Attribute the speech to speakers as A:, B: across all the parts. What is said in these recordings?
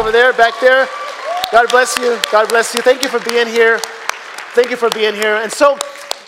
A: over there, back there. God bless you. God bless you. Thank you for being here. Thank you for being here. And so,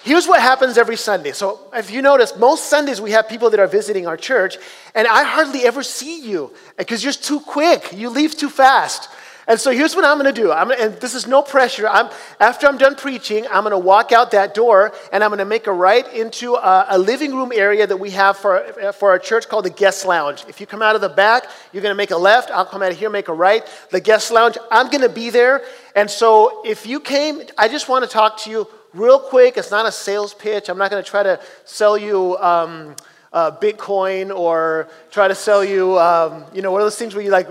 A: here's what happens every Sunday. So, if you notice, most Sundays we have people that are visiting our church, and I hardly ever see you because you're too quick. You leave too fast. And so here's what I'm going to do. I'm and this is no pressure. I'm, after I'm done preaching, I'm going to walk out that door and I'm going to make a right into a, a, living room area that we have for, for our church called the guest lounge. If you come out of the back, you're going to make a left. I'll come out of here, make a right. The guest lounge, I'm going to be there. And so if you came, I just want to talk to you real quick. It's not a sales pitch. I'm not going to try to sell you. Um, uh, Bitcoin or try to sell you, um, you know, one of those things where you like,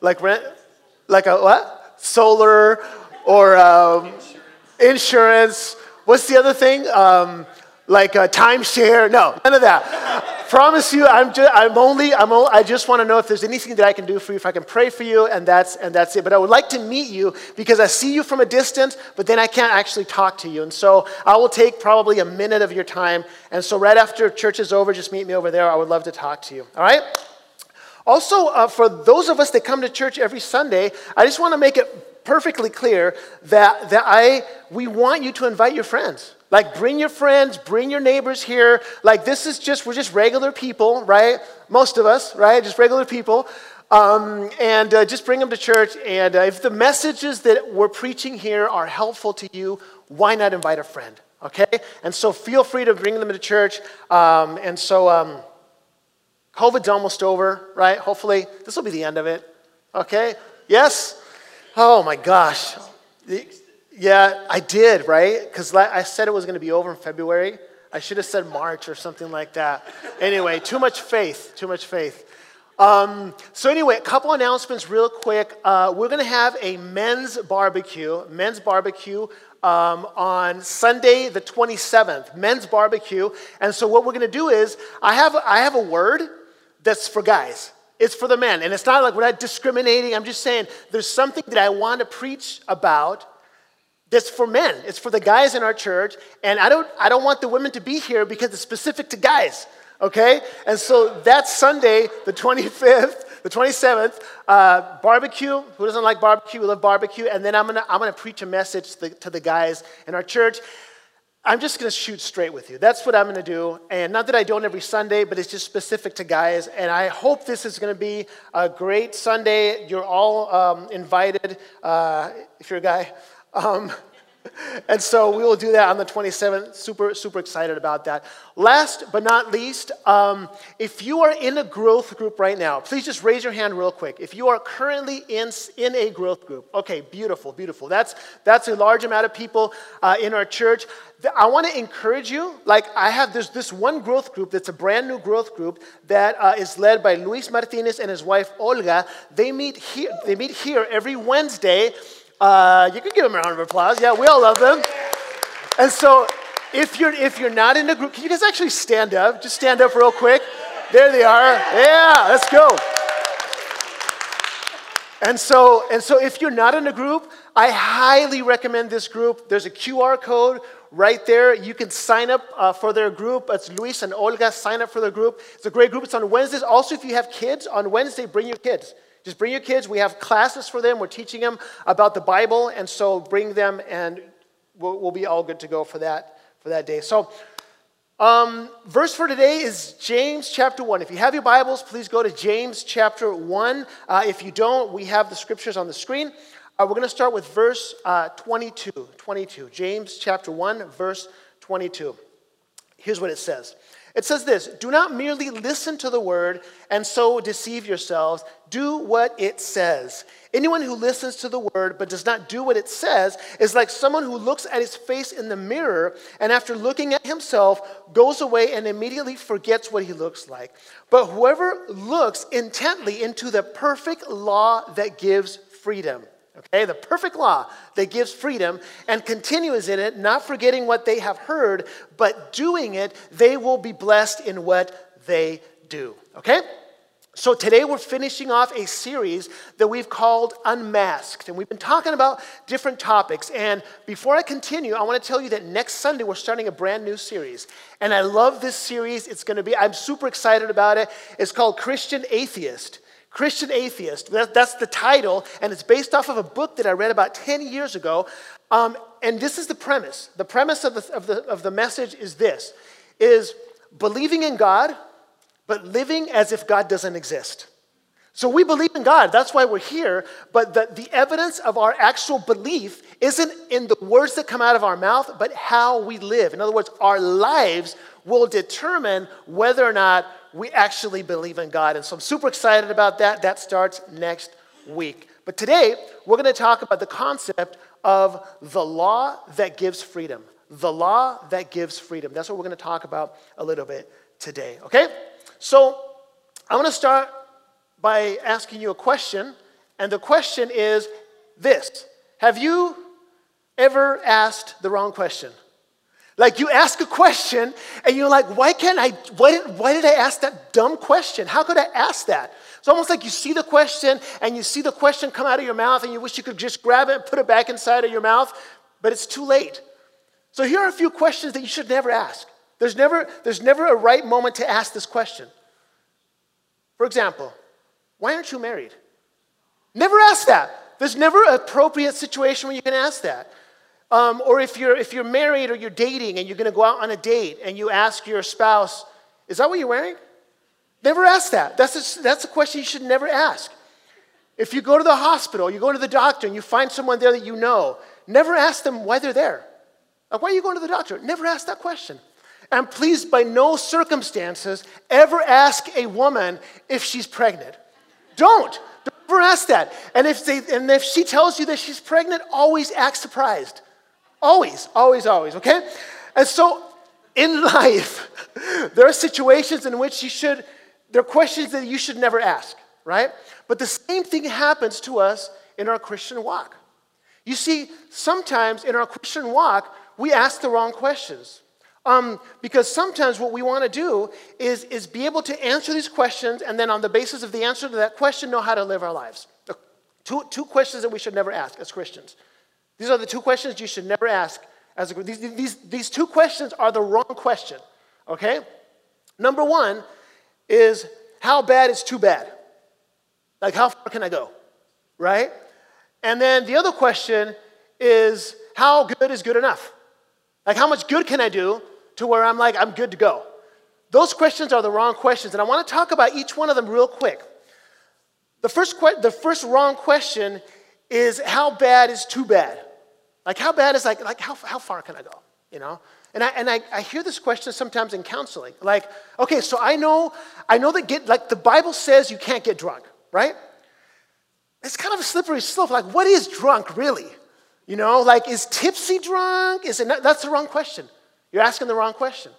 A: like rent, like a what? Solar or um, insurance. What's the other thing? Um, like a timeshare? No, none of that. Promise you, I'm, just, I'm only, I'm only, I just want to know if there's anything that I can do for you, if I can pray for you, and that's, and that's it. But I would like to meet you because I see you from a distance, but then I can't actually talk to you. And so I will take probably a minute of your time. And so right after church is over, just meet me over there. I would love to talk to you. All right? Also, uh, for those of us that come to church every Sunday, I just want to make it perfectly clear that, that I, we want you to invite your friends. Like, bring your friends, bring your neighbors here. Like, this is just, we're just regular people, right? Most of us, right? Just regular people. Um, and uh, just bring them to church. And uh, if the messages that we're preaching here are helpful to you, why not invite a friend? Okay? And so feel free to bring them to church. Um, and so, um, COVID's almost over, right? Hopefully, this will be the end of it. Okay? Yes? Oh my gosh. Yeah, I did, right? Because I said it was going to be over in February. I should have said March or something like that. Anyway, too much faith, too much faith. Um, so anyway, a couple announcements real quick. Uh, we're going to have a men's barbecue, men's barbecue um, on Sunday the 27th, men's barbecue. And so what we're going to do is I have, I have a word that's for guys. It's for the men. And it's not like we're not discriminating. I'm just saying there's something that I want to preach about that's for men. It's for the guys in our church. And I don't, I don't want the women to be here because it's specific to guys. Okay? And so that's Sunday, the 25th, the 27th, uh, barbecue. Who doesn't like barbecue? We love barbecue. And then I'm going to I'm gonna preach a message to the, to the guys in our church. I'm just going to shoot straight with you. That's what I'm going to do. And not that I don't every Sunday, but it's just specific to guys. And I hope this is going to be a great Sunday. You're all um, invited uh, if you're a guy. Um, and so we will do that on the 27th. Super, super excited about that. Last but not least, um, if you are in a growth group right now, please just raise your hand real quick. If you are currently in, in a growth group, okay, beautiful, beautiful. That's, that's a large amount of people uh, in our church. I want to encourage you. Like, I have this, this one growth group that's a brand new growth group that uh, is led by Luis Martinez and his wife Olga. They meet here, they meet here every Wednesday. Uh, you can give them a round of applause. Yeah, we all love them. And so, if you're if you're not in a group, can you guys actually stand up? Just stand up real quick. There they are. Yeah, let's go. And so, and so if you're not in a group, I highly recommend this group. There's a QR code right there. You can sign up uh, for their group. It's Luis and Olga. Sign up for their group. It's a great group. It's on Wednesdays. Also, if you have kids, on Wednesday, bring your kids. Just bring your kids. We have classes for them. We're teaching them about the Bible. And so bring them, and we'll, we'll be all good to go for that, for that day. So, um, verse for today is James chapter 1. If you have your Bibles, please go to James chapter 1. Uh, if you don't, we have the scriptures on the screen. Uh, we're going to start with verse uh, 22. 22. James chapter 1, verse 22. Here's what it says It says this Do not merely listen to the word and so deceive yourselves. Do what it says. Anyone who listens to the word but does not do what it says is like someone who looks at his face in the mirror and after looking at himself goes away and immediately forgets what he looks like. But whoever looks intently into the perfect law that gives freedom Okay, the perfect law that gives freedom and continues in it, not forgetting what they have heard, but doing it, they will be blessed in what they do. Okay? So, today we're finishing off a series that we've called Unmasked. And we've been talking about different topics. And before I continue, I want to tell you that next Sunday we're starting a brand new series. And I love this series. It's going to be, I'm super excited about it. It's called Christian Atheist. Christian Atheist. That's the title. And it's based off of a book that I read about 10 years ago. Um, and this is the premise. The premise of the, of, the, of the message is this is believing in God but living as if God doesn't exist. So we believe in God, that's why we're here, but the, the evidence of our actual belief isn't in the words that come out of our mouth, but how we live. In other words, our lives will determine whether or not we actually believe in God. And so I'm super excited about that. That starts next week. But today, we're going to talk about the concept of the law that gives freedom. The law that gives freedom. That's what we're going to talk about a little bit today, okay? So I want to start by asking you a question, and the question is this Have you ever asked the wrong question? Like you ask a question and you're like, why can't I, why did, why did I ask that dumb question? How could I ask that? It's almost like you see the question and you see the question come out of your mouth and you wish you could just grab it and put it back inside of your mouth, but it's too late. So here are a few questions that you should never ask. There's never, there's never a right moment to ask this question. For example, why aren't you married? Never ask that. There's never an appropriate situation where you can ask that. Um, or if you're, if you're married or you're dating and you're going to go out on a date and you ask your spouse, Is that what you're wearing? Never ask that. That's a, that's a question you should never ask. If you go to the hospital, you go to the doctor, and you find someone there that you know, never ask them why they're there. Like, why are you going to the doctor? Never ask that question. And please, by no circumstances, ever ask a woman if she's pregnant. Don't. Don't ever ask that. And if, they, and if she tells you that she's pregnant, always act surprised. Always, always, always, okay? And so in life, there are situations in which you should, there are questions that you should never ask, right? But the same thing happens to us in our Christian walk. You see, sometimes in our Christian walk, we ask the wrong questions. Um, because sometimes what we want to do is, is be able to answer these questions and then on the basis of the answer to that question know how to live our lives. Two, two questions that we should never ask as Christians. These are the two questions you should never ask as a these, these, these two questions are the wrong question. Okay? Number one is how bad is too bad? Like how far can I go? Right? And then the other question is how good is good enough? Like how much good can I do to where I'm like, I'm good to go? Those questions are the wrong questions, and I want to talk about each one of them real quick. The first, que- the first wrong question is how bad is too bad? Like, how bad is like, like how, how far can I go? You know? And, I, and I, I hear this question sometimes in counseling. Like, okay, so I know, I know that get, like the Bible says you can't get drunk, right? It's kind of a slippery slope. Like, what is drunk really? You know, like, is tipsy drunk? Is it not? That's the wrong question. You're asking the wrong question.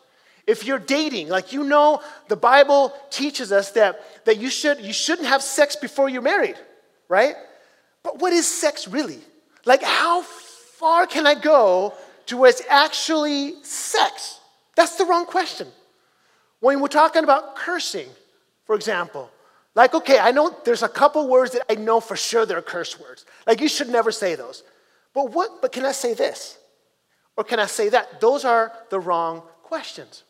A: If you're dating, like you know, the Bible teaches us that, that you, should, you shouldn't have sex before you're married, right? But what is sex really? Like, how far can I go to where it's actually sex? That's the wrong question. When we're talking about cursing, for example, like, okay, I know there's a couple words that I know for sure they're curse words. Like, you should never say those. But what, but can I say this? Or can I say that? Those are the wrong questions.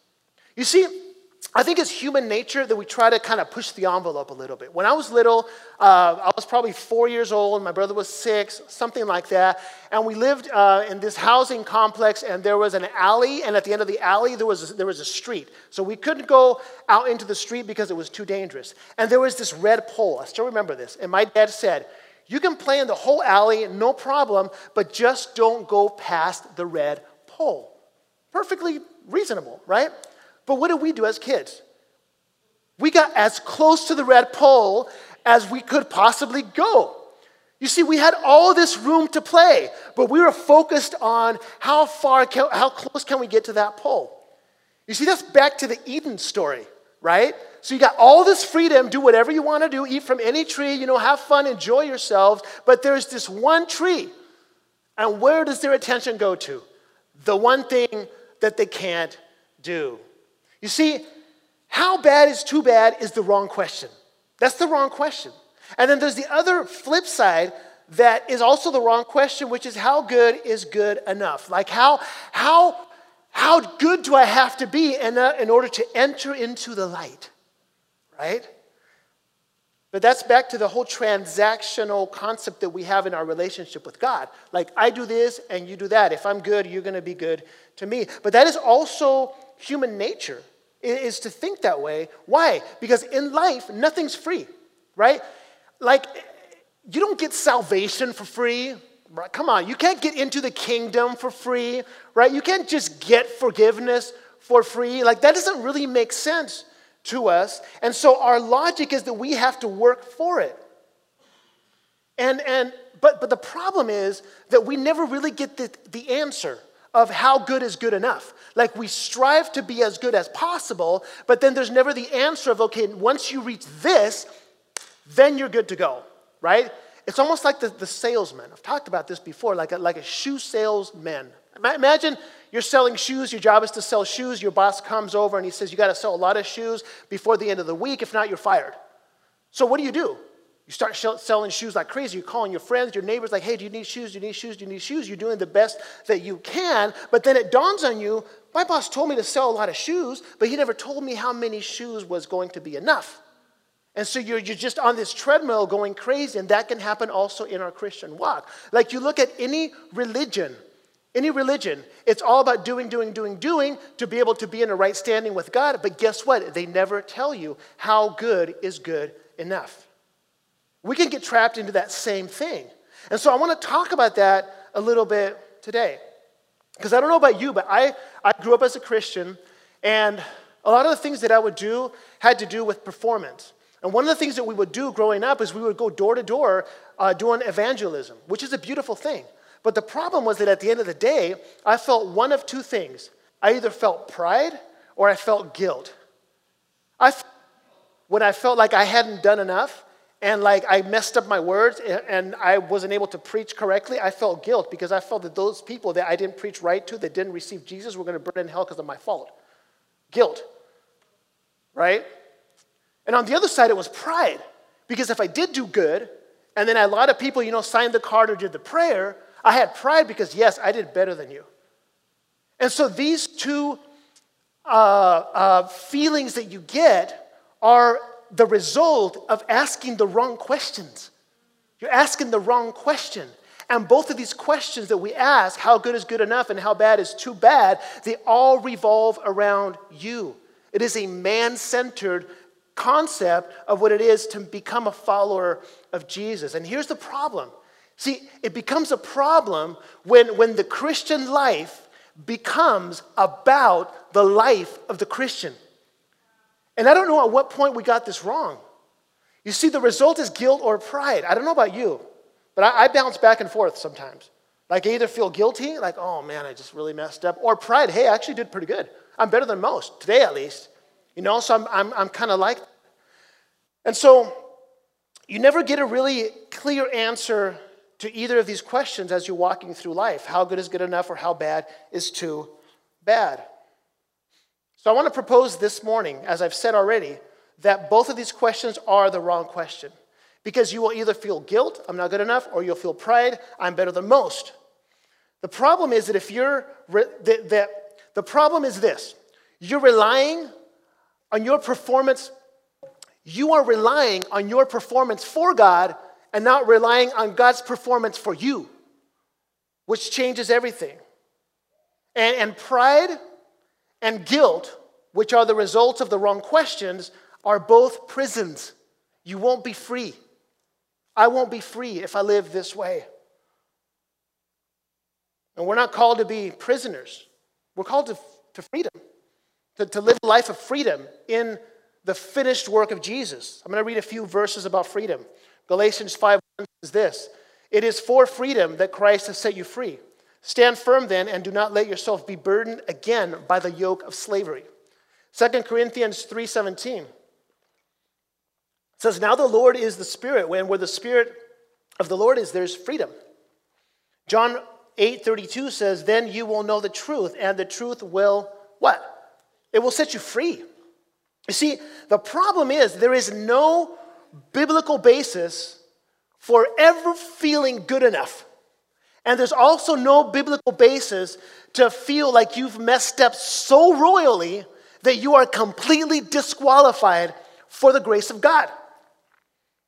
A: You see, I think it's human nature that we try to kind of push the envelope a little bit. When I was little, uh, I was probably four years old, my brother was six, something like that. And we lived uh, in this housing complex, and there was an alley, and at the end of the alley, there was, a, there was a street. So we couldn't go out into the street because it was too dangerous. And there was this red pole. I still remember this. And my dad said, you can play in the whole alley, no problem, but just don't go past the red pole. Perfectly reasonable, right? But what did we do as kids? We got as close to the red pole as we could possibly go. You see, we had all this room to play, but we were focused on how far, can, how close can we get to that pole. You see, that's back to the Eden story, right? So you got all this freedom, do whatever you want to do, eat from any tree, you know, have fun, enjoy yourselves. But there's this one tree. And where does their attention go to? The one thing that they can't do. You see, how bad is too bad is the wrong question. That's the wrong question. And then there's the other flip side that is also the wrong question, which is how good is good enough? Like, how, how, how good do I have to be in, a, in order to enter into the light? Right? But that's back to the whole transactional concept that we have in our relationship with God. Like, I do this and you do that. If I'm good, you're going to be good to me. But that is also human nature, is to think that way. Why? Because in life, nothing's free, right? Like, you don't get salvation for free. Right? Come on, you can't get into the kingdom for free, right? You can't just get forgiveness for free. Like, that doesn't really make sense to us. And so our logic is that we have to work for it. And, and but, but the problem is that we never really get the, the answer of how good is good enough. Like we strive to be as good as possible, but then there's never the answer of, okay, once you reach this, then you're good to go, right? It's almost like the, the salesman. I've talked about this before, like a, like a shoe salesman. Imagine you're selling shoes, your job is to sell shoes. Your boss comes over and he says, You got to sell a lot of shoes before the end of the week. If not, you're fired. So, what do you do? You start selling shoes like crazy. You're calling your friends, your neighbors, like, Hey, do you need shoes? Do you need shoes? Do you need shoes? You're doing the best that you can. But then it dawns on you, My boss told me to sell a lot of shoes, but he never told me how many shoes was going to be enough. And so you're, you're just on this treadmill going crazy, and that can happen also in our Christian walk. Like you look at any religion, any religion, it's all about doing, doing, doing, doing to be able to be in a right standing with God. But guess what? They never tell you how good is good enough. We can get trapped into that same thing. And so I want to talk about that a little bit today. Because I don't know about you, but I, I grew up as a Christian, and a lot of the things that I would do had to do with performance. And one of the things that we would do growing up is we would go door to door uh, doing evangelism, which is a beautiful thing. But the problem was that at the end of the day, I felt one of two things. I either felt pride or I felt guilt. I, when I felt like I hadn't done enough and like I messed up my words and I wasn't able to preach correctly, I felt guilt because I felt that those people that I didn't preach right to, that didn't receive Jesus, were going to burn in hell because of my fault. Guilt. Right? And on the other side, it was pride. Because if I did do good, and then a lot of people, you know, signed the card or did the prayer, I had pride because, yes, I did better than you. And so these two uh, uh, feelings that you get are the result of asking the wrong questions. You're asking the wrong question. And both of these questions that we ask, how good is good enough and how bad is too bad, they all revolve around you. It is a man centered concept of what it is to become a follower of Jesus. And here's the problem See, it becomes a problem when, when the Christian life becomes about the life of the Christian. And I don't know at what point we got this wrong. You see, the result is guilt or pride. I don't know about you, but I, I bounce back and forth sometimes. Like, I either feel guilty, like, oh man, I just really messed up, or pride, hey, I actually did pretty good. I'm better than most, today at least. You know, so I'm, I'm, I'm kind of like. And so, you never get a really clear answer to either of these questions as you're walking through life. How good is good enough or how bad is too bad? So I want to propose this morning, as I've said already, that both of these questions are the wrong question. Because you will either feel guilt, I'm not good enough, or you'll feel pride, I'm better than most. The problem is that if you're, that, that the problem is this you're relying on your performance, you are relying on your performance for God and not relying on God's performance for you, which changes everything. And, and pride and guilt, which are the results of the wrong questions, are both prisons. You won't be free. I won't be free if I live this way. And we're not called to be prisoners, we're called to, to freedom, to, to live a life of freedom in the finished work of Jesus. I'm going to read a few verses about freedom. Galatians 5 says this It is for freedom that Christ has set you free. Stand firm then and do not let yourself be burdened again by the yoke of slavery. 2 Corinthians 3:17 says now the Lord is the spirit when where the spirit of the Lord is there's freedom. John 8:32 says then you will know the truth and the truth will what? It will set you free. You see, the problem is there is no biblical basis for ever feeling good enough. And there's also no biblical basis to feel like you've messed up so royally that you are completely disqualified for the grace of God.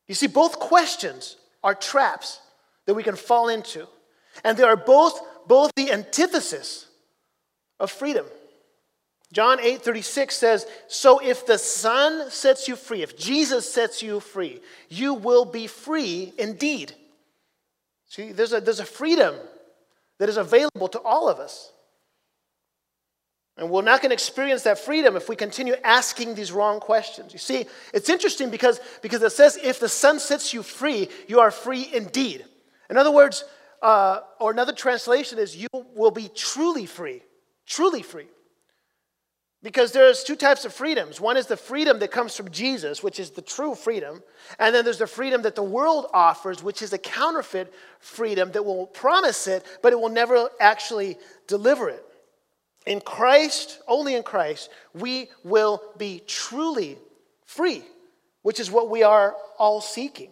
A: You see, both questions are traps that we can fall into. And they are both, both the antithesis of freedom. John 8 36 says, So if the Son sets you free, if Jesus sets you free, you will be free indeed. See, there's a, there's a freedom that is available to all of us. And we're not going to experience that freedom if we continue asking these wrong questions. You see, it's interesting because, because it says, if the Son sets you free, you are free indeed. In other words, uh, or another translation is, you will be truly free. Truly free. Because there's two types of freedoms. One is the freedom that comes from Jesus, which is the true freedom. And then there's the freedom that the world offers, which is a counterfeit freedom that will promise it, but it will never actually deliver it. In Christ, only in Christ, we will be truly free, which is what we are all seeking.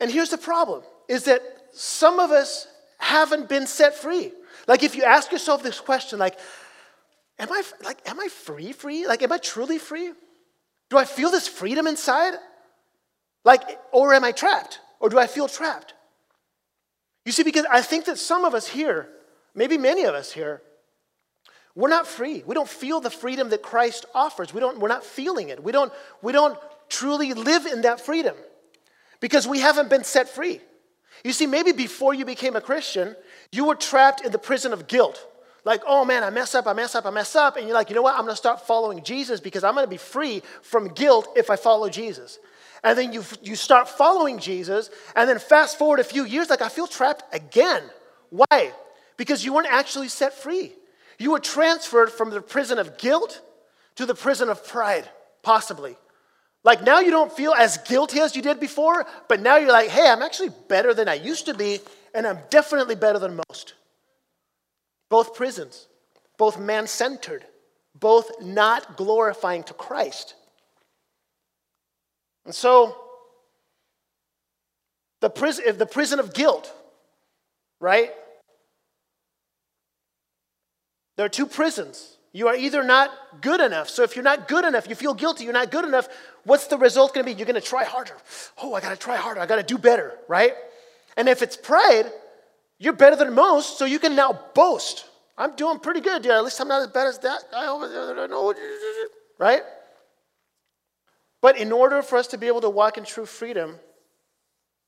A: And here's the problem is that some of us haven't been set free. Like if you ask yourself this question like am I like am I free free? Like am I truly free? Do I feel this freedom inside? Like or am I trapped? Or do I feel trapped? You see because I think that some of us here maybe many of us here, we're not free. We don't feel the freedom that Christ offers. We don't, we're not feeling it. We don't, we don't truly live in that freedom because we haven't been set free. You see, maybe before you became a Christian, you were trapped in the prison of guilt. Like, oh man, I mess up, I mess up, I mess up. And you're like, you know what? I'm going to start following Jesus because I'm going to be free from guilt if I follow Jesus. And then you, you start following Jesus, and then fast forward a few years, like, I feel trapped again. Why? because you weren't actually set free. You were transferred from the prison of guilt to the prison of pride, possibly. Like now you don't feel as guilty as you did before, but now you're like, hey, I'm actually better than I used to be, and I'm definitely better than most. Both prisons, both man centered, both not glorifying to Christ. And so, the prison, the prison of guilt, right? There are two prisons. You are either not good enough. So if you're not good enough, you feel guilty, you're not good enough, what's the result going to be? You're going to try harder. Oh, I got to try harder. I got to do better, right? And if it's pride, you're better than most, so you can now boast. I'm doing pretty good, yeah. At least I'm not as bad as that guy over there. Know, right? But in order for us to be able to walk in true freedom,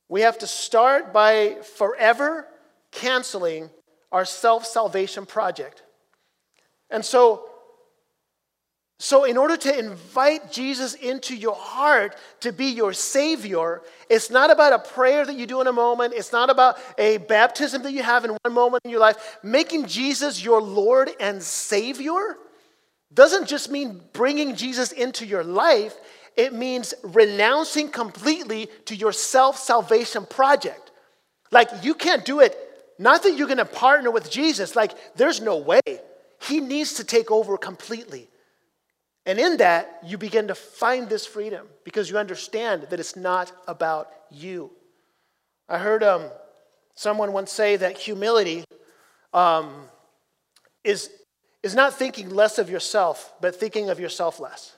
A: we have to start by forever canceling our self salvation project. And so, so in order to invite Jesus into your heart to be your Savior, it's not about a prayer that you do in a moment. It's not about a baptism that you have in one moment in your life. Making Jesus your Lord and Savior doesn't just mean bringing Jesus into your life, it means renouncing completely to your self salvation project. Like, you can't do it, not that you're gonna partner with Jesus, like, there's no way. He needs to take over completely. And in that, you begin to find this freedom because you understand that it's not about you. I heard um, someone once say that humility um, is, is not thinking less of yourself, but thinking of yourself less.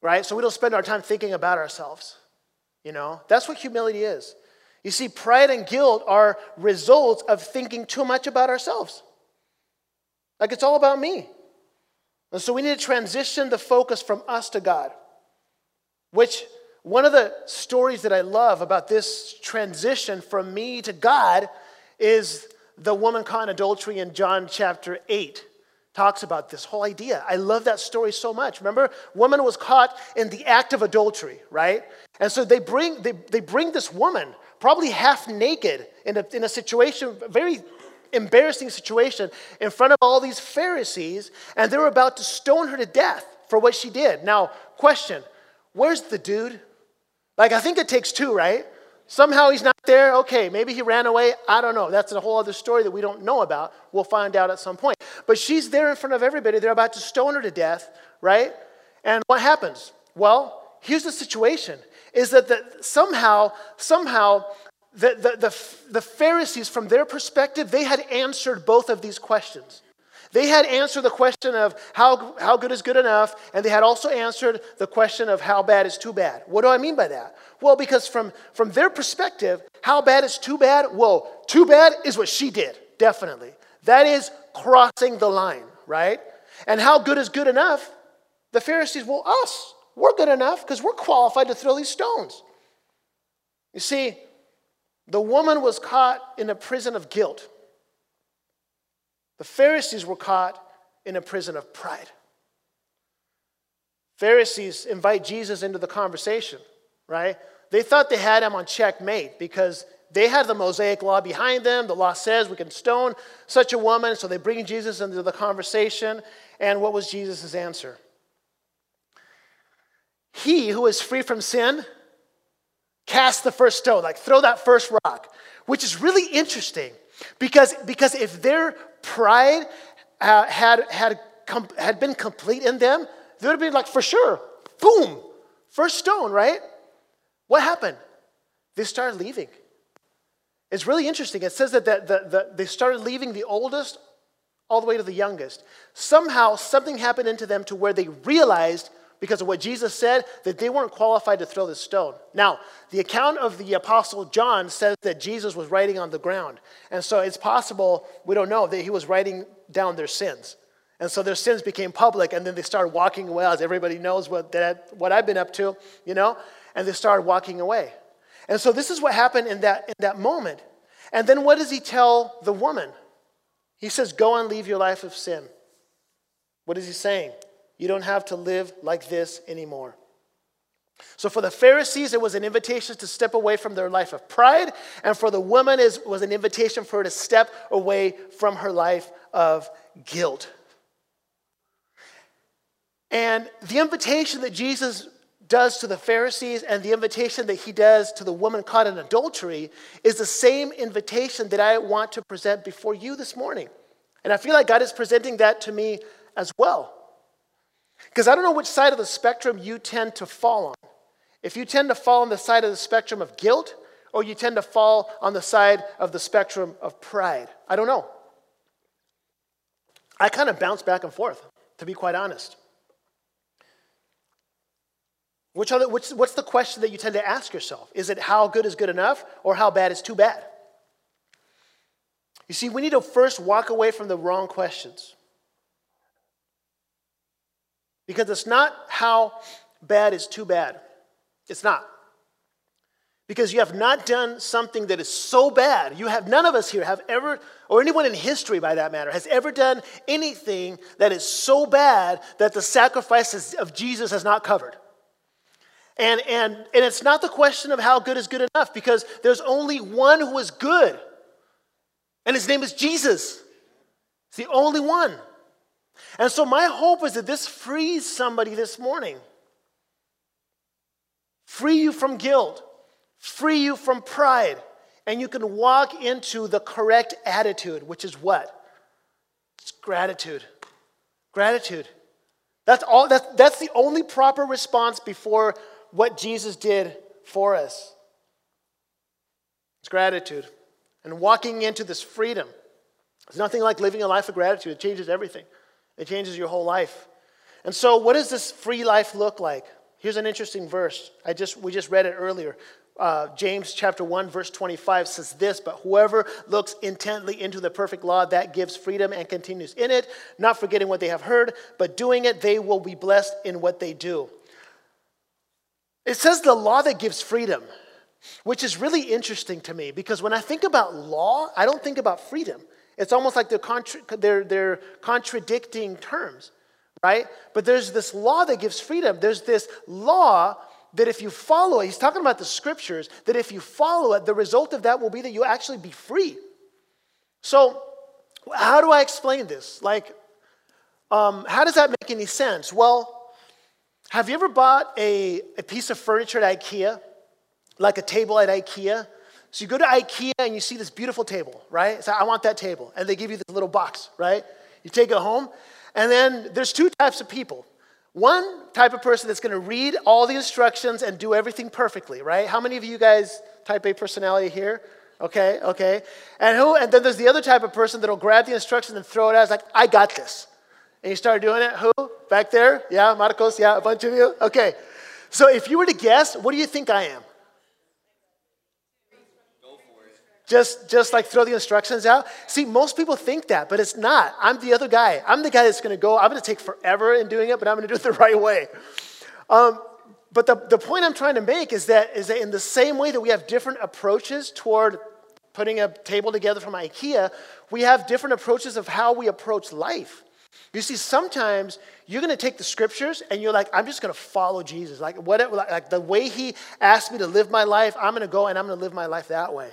A: Right? So we don't spend our time thinking about ourselves. You know, that's what humility is. You see, pride and guilt are results of thinking too much about ourselves. Like it's all about me. And so we need to transition the focus from us to God. Which, one of the stories that I love about this transition from me to God is the woman caught in adultery in John chapter 8 talks about this whole idea. I love that story so much. Remember, woman was caught in the act of adultery, right? And so they bring, they, they bring this woman, probably half naked, in a, in a situation very embarrassing situation in front of all these Pharisees, and they were about to stone her to death for what she did. Now, question where's the dude? Like, I think it takes two, right? Somehow he's not there. Okay, maybe he ran away. I don't know. That's a whole other story that we don't know about. We'll find out at some point. But she's there in front of everybody. They're about to stone her to death, right? And what happens? Well, here's the situation is that the, somehow, somehow, the, the, the, the Pharisees, from their perspective, they had answered both of these questions. They had answered the question of how, how good is good enough, and they had also answered the question of how bad is too bad. What do I mean by that? Well, because from, from their perspective, how bad is too bad? Well, too bad is what she did, definitely. That is crossing the line, right? And how good is good enough? The Pharisees, well, us, we're good enough because we're qualified to throw these stones. You see, the woman was caught in a prison of guilt. The Pharisees were caught in a prison of pride. Pharisees invite Jesus into the conversation, right? They thought they had him on checkmate because they had the Mosaic law behind them. The law says we can stone such a woman. So they bring Jesus into the conversation. And what was Jesus' answer? He who is free from sin, cast the first stone, like throw that first rock, which is really interesting because, because if their pride uh, had, had, com- had been complete in them, they would have been like, for sure, boom, first stone, right? What happened? They started leaving. It's really interesting. It says that the, the, the, they started leaving the oldest all the way to the youngest. Somehow, something happened into them to where they realized, because of what Jesus said, that they weren't qualified to throw the stone. Now, the account of the Apostle John says that Jesus was writing on the ground. And so it's possible, we don't know, that he was writing down their sins. And so their sins became public, and then they started walking away, as everybody knows what, that, what I've been up to, you know? And they started walking away. And so this is what happened in that, in that moment. And then what does he tell the woman? He says, Go and leave your life of sin. What is he saying? You don't have to live like this anymore. So for the Pharisees, it was an invitation to step away from their life of pride, and for the woman, it was an invitation for her to step away from her life of guilt. And the invitation that Jesus does to the Pharisees and the invitation that he does to the woman caught in adultery is the same invitation that I want to present before you this morning. And I feel like God is presenting that to me as well. Because I don't know which side of the spectrum you tend to fall on. If you tend to fall on the side of the spectrum of guilt, or you tend to fall on the side of the spectrum of pride. I don't know. I kind of bounce back and forth, to be quite honest. Which the, which, what's the question that you tend to ask yourself? Is it how good is good enough or how bad is too bad? You see, we need to first walk away from the wrong questions. Because it's not how bad is too bad. It's not. Because you have not done something that is so bad. You have, none of us here have ever, or anyone in history by that matter, has ever done anything that is so bad that the sacrifices of Jesus has not covered. And, and, and it's not the question of how good is good enough because there's only one who is good, and his name is Jesus. It's the only one. And so, my hope is that this frees somebody this morning. Free you from guilt, free you from pride, and you can walk into the correct attitude, which is what? It's gratitude. Gratitude. That's, all, that's, that's the only proper response before what Jesus did for us. It's gratitude. And walking into this freedom. It's nothing like living a life of gratitude. It changes everything, it changes your whole life. And so, what does this free life look like? Here's an interesting verse. I just, we just read it earlier. Uh, James chapter 1, verse 25 says this But whoever looks intently into the perfect law, that gives freedom and continues in it, not forgetting what they have heard, but doing it, they will be blessed in what they do. It says the law that gives freedom, which is really interesting to me because when I think about law, I don't think about freedom. It's almost like they're, contra- they're, they're contradicting terms, right? But there's this law that gives freedom. There's this law that if you follow it, he's talking about the scriptures, that if you follow it, the result of that will be that you actually be free. So, how do I explain this? Like, um, how does that make any sense? Well, have you ever bought a, a piece of furniture at IKEA? Like a table at IKEA? So you go to IKEA and you see this beautiful table, right? So I want that table. And they give you this little box, right? You take it home. And then there's two types of people. One type of person that's going to read all the instructions and do everything perfectly, right? How many of you guys type A personality here? Okay, okay. And who and then there's the other type of person that'll grab the instructions and throw it out. It's like, I got this. And you start doing it. Who? Back there? Yeah, Marcos, yeah, a bunch of you. Okay. So if you were to guess, what do you think I am? Just, just like throw the instructions out. See, most people think that, but it's not. I'm the other guy. I'm the guy that's going to go. I'm going to take forever in doing it, but I'm going to do it the right way. Um, but the, the point I'm trying to make is that, is that in the same way that we have different approaches toward putting a table together from IKEA, we have different approaches of how we approach life. You see, sometimes you're going to take the scriptures and you're like, I'm just going to follow Jesus. Like, whatever, like the way he asked me to live my life, I'm going to go and I'm going to live my life that way.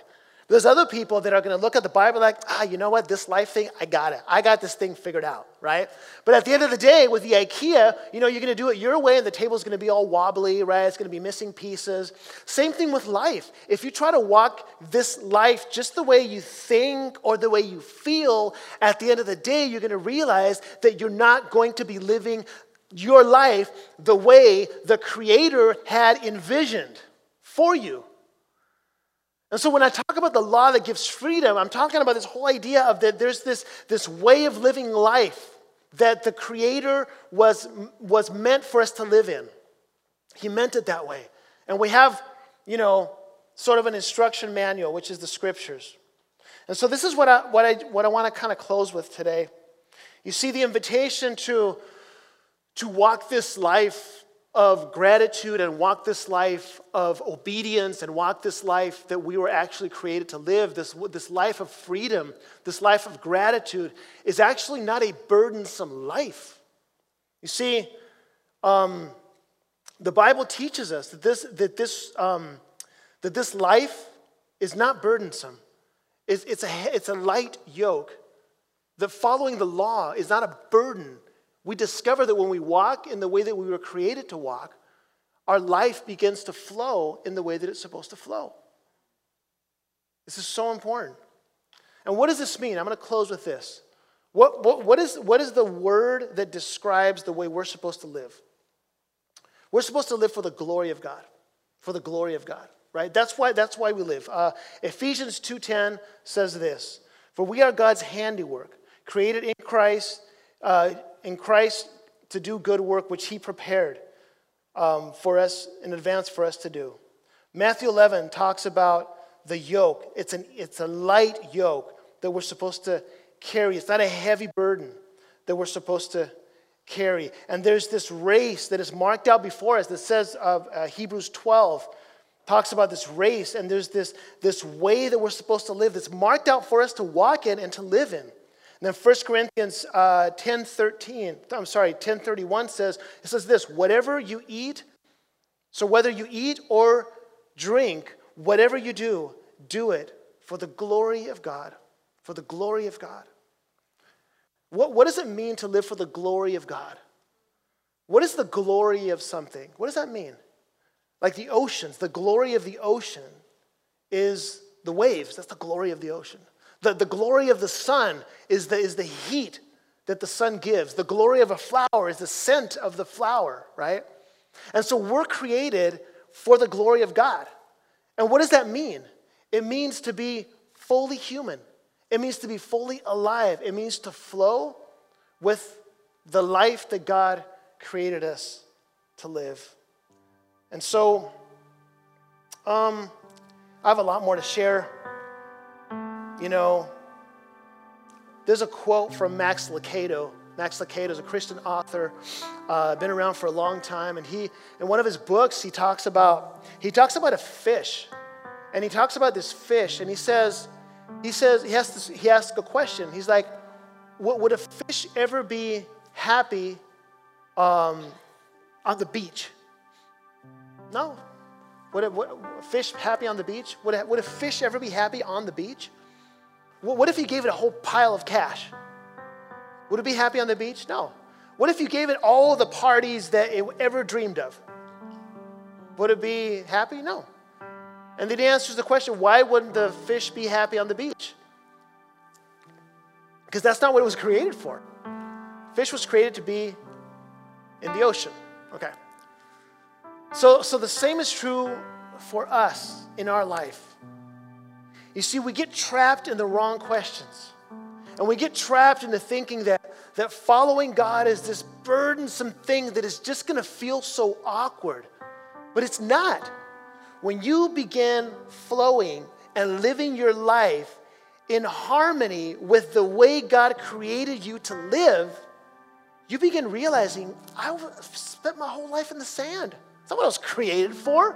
A: There's other people that are going to look at the Bible like, ah, you know what, this life thing, I got it. I got this thing figured out, right? But at the end of the day, with the IKEA, you know, you're going to do it your way and the table's going to be all wobbly, right? It's going to be missing pieces. Same thing with life. If you try to walk this life just the way you think or the way you feel, at the end of the day, you're going to realize that you're not going to be living your life the way the Creator had envisioned for you. And so when I talk about the law that gives freedom, I'm talking about this whole idea of that there's this, this way of living life that the Creator was, was meant for us to live in. He meant it that way. And we have, you know, sort of an instruction manual, which is the scriptures. And so this is what I, what I, what I want to kind of close with today. You see, the invitation to, to walk this life of gratitude and walk this life of obedience and walk this life that we were actually created to live, this, this life of freedom, this life of gratitude, is actually not a burdensome life. You see, um, the Bible teaches us that this, that this, um, that this life is not burdensome. It's, it's, a, it's a light yoke. That following the law is not a burden we discover that when we walk in the way that we were created to walk, our life begins to flow in the way that it's supposed to flow. This is so important. And what does this mean? I'm going to close with this. What, what, what, is, what is the word that describes the way we're supposed to live? We're supposed to live for the glory of God, for the glory of God, right? That's why, that's why we live. Uh, Ephesians 2.10 says this, For we are God's handiwork, created in Christ uh, in Christ to do good work which He prepared um, for us in advance for us to do. Matthew 11 talks about the yoke. It's, an, it's a light yoke that we're supposed to carry. It's not a heavy burden that we're supposed to carry. And there's this race that is marked out before us that says of uh, Hebrews 12 talks about this race and there's this, this way that we're supposed to live that's marked out for us to walk in and to live in. And then 1 Corinthians uh, 10 13, I'm sorry, 10 31 says, it says this, whatever you eat, so whether you eat or drink, whatever you do, do it for the glory of God. For the glory of God. What, what does it mean to live for the glory of God? What is the glory of something? What does that mean? Like the oceans, the glory of the ocean is the waves. That's the glory of the ocean. The, the glory of the sun is the, is the heat that the sun gives. The glory of a flower is the scent of the flower, right? And so we're created for the glory of God. And what does that mean? It means to be fully human, it means to be fully alive, it means to flow with the life that God created us to live. And so, um, I have a lot more to share. You know, there's a quote from Max Lucado. Max Lucado is a Christian author, uh, been around for a long time, and he, in one of his books, he talks about he talks about a fish, and he talks about this fish, and he says, he says he has to, he asks a question. He's like, would a fish ever be happy um, on the beach? No. Would a, would a fish happy on the beach? Would a, would a fish ever be happy on the beach? What if you gave it a whole pile of cash? Would it be happy on the beach? No. What if you gave it all the parties that it ever dreamed of? Would it be happy? No. And then he answers the question why wouldn't the fish be happy on the beach? Because that's not what it was created for. Fish was created to be in the ocean. Okay. So, so the same is true for us in our life. You see, we get trapped in the wrong questions. And we get trapped into thinking that, that following God is this burdensome thing that is just going to feel so awkward. But it's not. When you begin flowing and living your life in harmony with the way God created you to live, you begin realizing, I've spent my whole life in the sand. That's not what I was created for.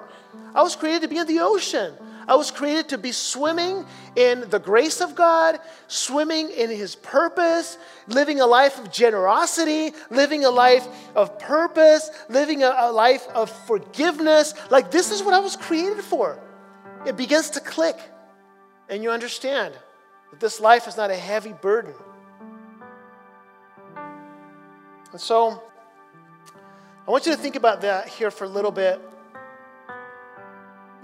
A: I was created to be in the ocean. I was created to be swimming in the grace of God, swimming in His purpose, living a life of generosity, living a life of purpose, living a, a, life of forgiveness. Like, this is what I was created for. It begins to click, and you understand that this life is not a heavy burden. And so, I want you to think about that here for a little bit.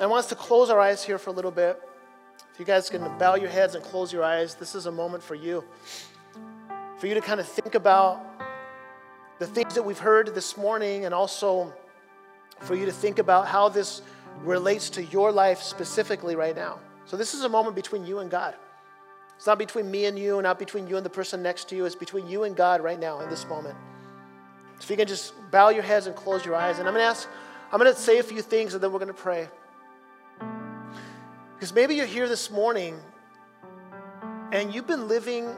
A: I want us to close our eyes here for a little bit. If you guys can bow your heads and close your eyes, this is a moment for you. For you to kind of think about the things that we've heard this morning and also for you to think about how this relates to your life specifically right now. So, this is a moment between you and God. It's not between me and you, not between you and the person next to you. It's between you and God right now in this moment. So, if you can just bow your heads and close your eyes. And I'm going to ask, I'm going to say a few things and then we're going to pray. Because maybe you're here this morning and you've been living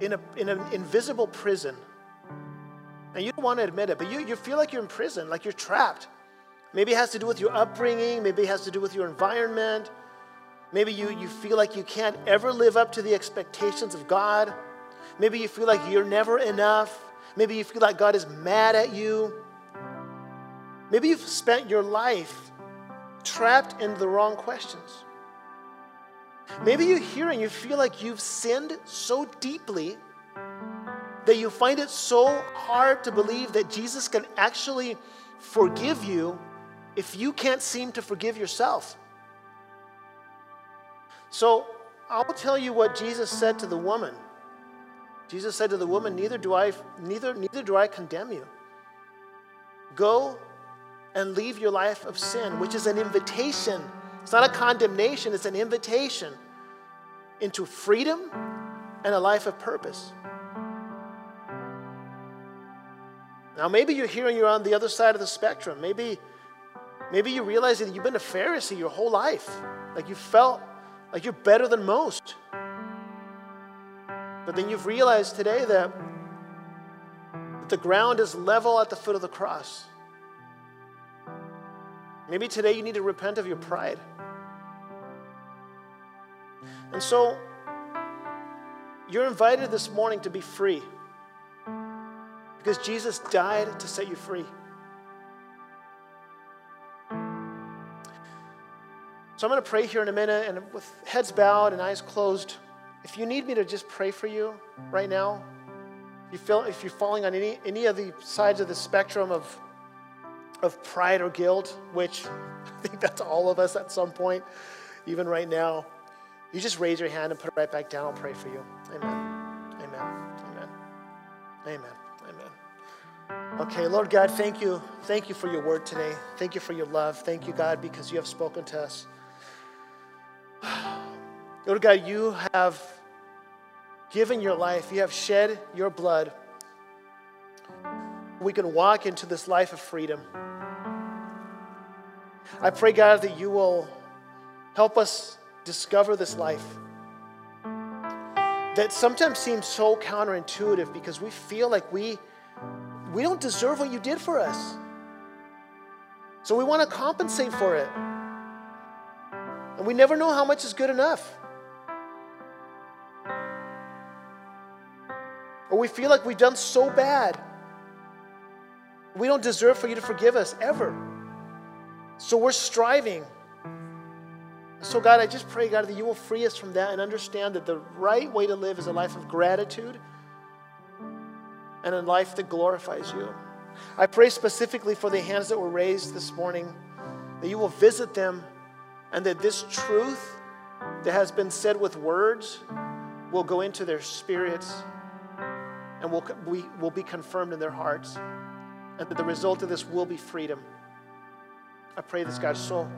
A: in, a, in an invisible prison. And you don't want to admit it, but you, you feel like you're in prison, like you're trapped. Maybe it has to do with your upbringing, maybe it has to do with your environment. Maybe you, you feel like you can't ever live up to the expectations of God. Maybe you feel like you're never enough. Maybe you feel like God is mad at you. Maybe you've spent your life trapped in the wrong questions. Maybe you're here and you feel like you've sinned so deeply that you find it so hard to believe that Jesus can actually forgive you if you can't seem to forgive yourself. So I'll tell you what Jesus said to the woman. Jesus said to the woman, Neither do I, neither, neither do I condemn you. Go and leave your life of sin, which is an invitation. It's not a condemnation, it's an invitation into freedom and a life of purpose. Now, maybe you're here and you're on the other side of the spectrum. Maybe, maybe you realize that you've been a Pharisee your whole life. Like you felt like you're better than most. But then you've realized today that, that the ground is level at the foot of the cross. Maybe today you need to repent of your pride. And so, you're invited this morning to be free because Jesus died to set you free. So I'm going to pray here in a minute, and with heads bowed and eyes closed, if you need me to just pray for you right now, if you feel if you're falling on any any of the sides of the spectrum of of pride or guilt, which I think that's all of us at some point, even right now, you just raise your hand and put it right back down. I'll pray for you. Amen. Amen. Amen. Amen. Amen. Okay, Lord God, thank you. Thank you for your word today. Thank you for your love. Thank you, God, because you have spoken to us. Lord God, you have given your life, you have shed your blood. We can walk into this life of freedom. I pray, God, that you will help us discover this life that sometimes seems so counterintuitive because we feel like we, we don't deserve what you did for us. So we want to compensate for it. And we never know how much is good enough. Or we feel like we've done so bad. We don't deserve for you to forgive us ever. So we're striving. So, God, I just pray, God, that you will free us from that and understand that the right way to live is a life of gratitude and a life that glorifies you. I pray specifically for the hands that were raised this morning that you will visit them and that this truth that has been said with words will go into their spirits and will, be confirmed in their hearts. And that the result of this will be freedom. I pray this, God, so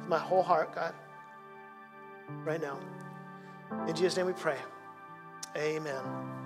A: with my whole heart, God, right now. In Jesus' name we pray. Amen.